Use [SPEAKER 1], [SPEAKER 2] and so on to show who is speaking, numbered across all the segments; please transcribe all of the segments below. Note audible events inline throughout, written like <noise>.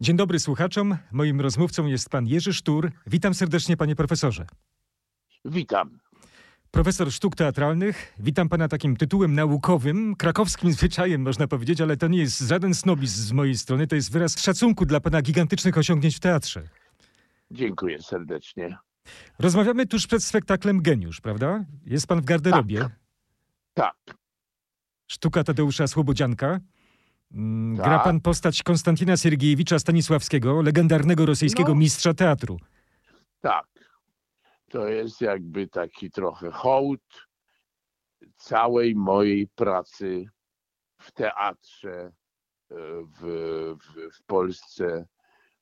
[SPEAKER 1] Dzień dobry słuchaczom. Moim rozmówcą jest pan Jerzy Sztur. Witam serdecznie, panie profesorze.
[SPEAKER 2] Witam.
[SPEAKER 1] Profesor sztuk teatralnych. Witam pana takim tytułem naukowym, krakowskim zwyczajem można powiedzieć, ale to nie jest żaden snobizm z mojej strony, to jest wyraz szacunku dla pana gigantycznych osiągnięć w teatrze.
[SPEAKER 2] Dziękuję serdecznie.
[SPEAKER 1] Rozmawiamy tuż przed spektaklem Geniusz, prawda? Jest pan w garderobie.
[SPEAKER 2] Tak,
[SPEAKER 1] Sztuka Tadeusza Słobodzianka. Mm,
[SPEAKER 2] Tak.
[SPEAKER 1] Gra pan postać Konstantina Siergiejewicza Stanisławskiego, legendarnego rosyjskiego
[SPEAKER 2] No.
[SPEAKER 1] mistrza teatru.
[SPEAKER 2] tak. To jest jakby taki trochę hołd całej mojej pracy w teatrze e, w, w, w Polsce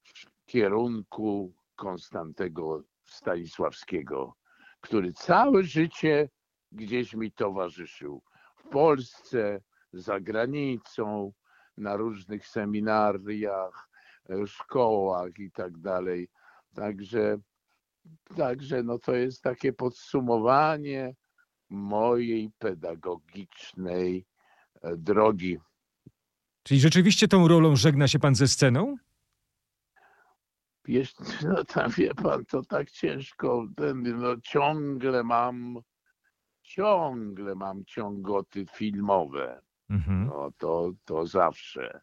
[SPEAKER 2] w kierunku Konstantego Stanisławskiego, który całe życie gdzieś mi towarzyszył. W Polsce, za granicą, na różnych seminariach, e, szkołach i tak dalej. Także, także no to jest takie podsumowanie mojej pedagogicznej e, drogi.
[SPEAKER 1] Czyli rzeczywiście tą rolą żegna się pan ze sceną?
[SPEAKER 2] Jeszcze, <laughs> no tam wie pan, to tak ciężko, ten, no ciągle mam, ciągle mam ciągoty filmowe.
[SPEAKER 1] Mhm.
[SPEAKER 2] No to, to zawsze,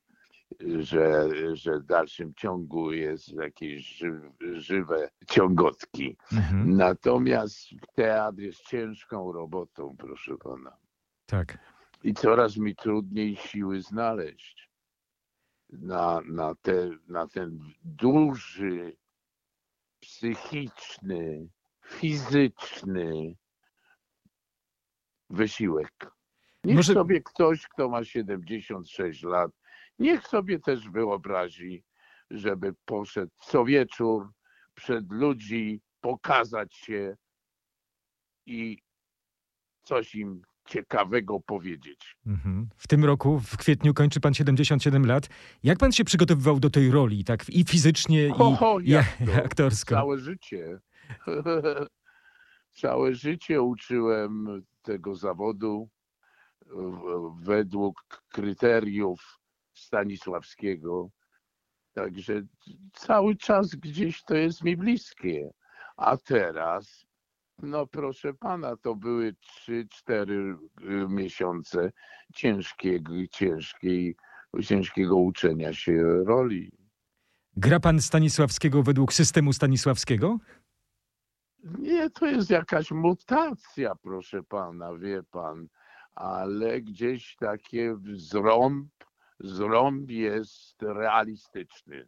[SPEAKER 2] że, że w dalszym ciągu jest jakieś ży, żywe ciągotki.
[SPEAKER 1] Mhm.
[SPEAKER 2] Natomiast teatr jest ciężką robotą, proszę pana.
[SPEAKER 1] Tak.
[SPEAKER 2] I coraz mi trudniej siły znaleźć na, na, te, na ten duży, psychiczny, fizyczny wysiłek. Niech
[SPEAKER 1] Może-
[SPEAKER 2] sobie ktoś, kto ma 76 lat, niech sobie też wyobrazi, żeby poszedł co wieczór przed ludzi, pokazać się i coś im ciekawego powiedzieć.
[SPEAKER 1] Mhm. W tym roku, w kwietniu, kończy pan 77 lat. Jak pan się przygotowywał do tej roli, tak i fizycznie, i,
[SPEAKER 2] Ho, ho,
[SPEAKER 1] i
[SPEAKER 2] jak to?
[SPEAKER 1] aktorsko?
[SPEAKER 2] Całe życie. <laughs> Całe życie uczyłem tego zawodu według kryteriów Stanisławskiego. Także cały czas gdzieś to jest mi bliskie. A teraz, no proszę pana, to były 3-4 miesiące ciężkiego, ciężkiej, ciężkiego uczenia się roli.
[SPEAKER 1] Gra pan Stanisławskiego według systemu Stanisławskiego?
[SPEAKER 2] Nie, to jest jakaś mutacja, proszę pana, wie pan, ale gdzieś takie zrąb, zrąb jest realistyczny.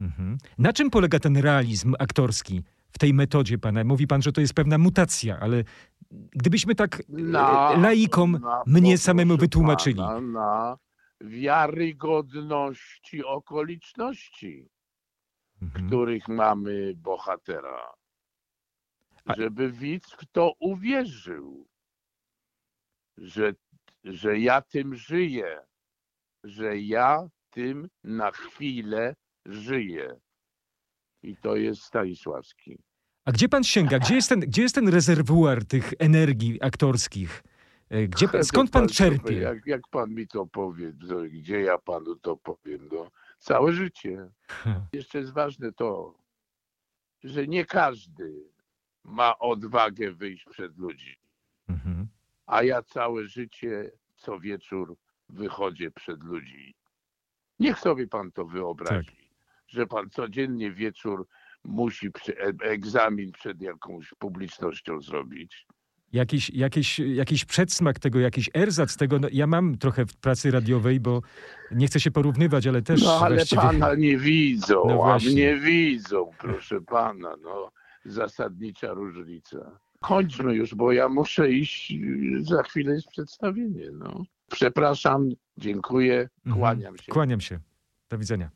[SPEAKER 1] Mhm. Na czym polega ten realizm aktorski w tej metodzie pana? Mówi pan, że to jest pewna mutacja, ale gdybyśmy tak
[SPEAKER 2] Na,
[SPEAKER 1] e, laikom
[SPEAKER 2] na-
[SPEAKER 1] mnie samemu wytłumaczyli.
[SPEAKER 2] Pana, na wiarygodności okoliczności,
[SPEAKER 1] Mhm.
[SPEAKER 2] których mamy bohatera. Żeby widz w to uwierzył, że, że ja tym żyję, że ja tym na chwilę żyję. I to jest Stanisławski.
[SPEAKER 1] A gdzie pan sięga? Gdzie jest ten, gdzie jest ten rezerwuar tych energii aktorskich? E, Gdzie, pan- skąd pan
[SPEAKER 2] to-
[SPEAKER 1] czerpie?
[SPEAKER 2] Jak, jak pan mi to powie, to gdzie ja panu to powiem? No, całe życie. <laughs> Jeszcze jest ważne to, że nie każdy ma odwagę wyjść przed ludzi.
[SPEAKER 1] Mhm.
[SPEAKER 2] A ja całe życie, co wieczór wychodzę przed ludzi. Niech sobie pan to wyobrazi,
[SPEAKER 1] Tak.
[SPEAKER 2] że pan codziennie wieczór musi e- egzamin przed jakąś publicznością zrobić.
[SPEAKER 1] Jakiś, jakiś, jakiś przedsmak tego, jakiś erzac tego. No, ja mam trochę w pracy radiowej, bo nie chcę się porównywać, ale też
[SPEAKER 2] No ale
[SPEAKER 1] właściwie...
[SPEAKER 2] pana nie widzą,
[SPEAKER 1] No
[SPEAKER 2] a mnie widzą, proszę pana. No, zasadnicza różnica. Kończmy już, bo ja muszę iść, za chwilę jest przedstawienie. No. Przepraszam, dziękuję,
[SPEAKER 1] Mhm.
[SPEAKER 2] kłaniam się.
[SPEAKER 1] Kłaniam się. Do widzenia.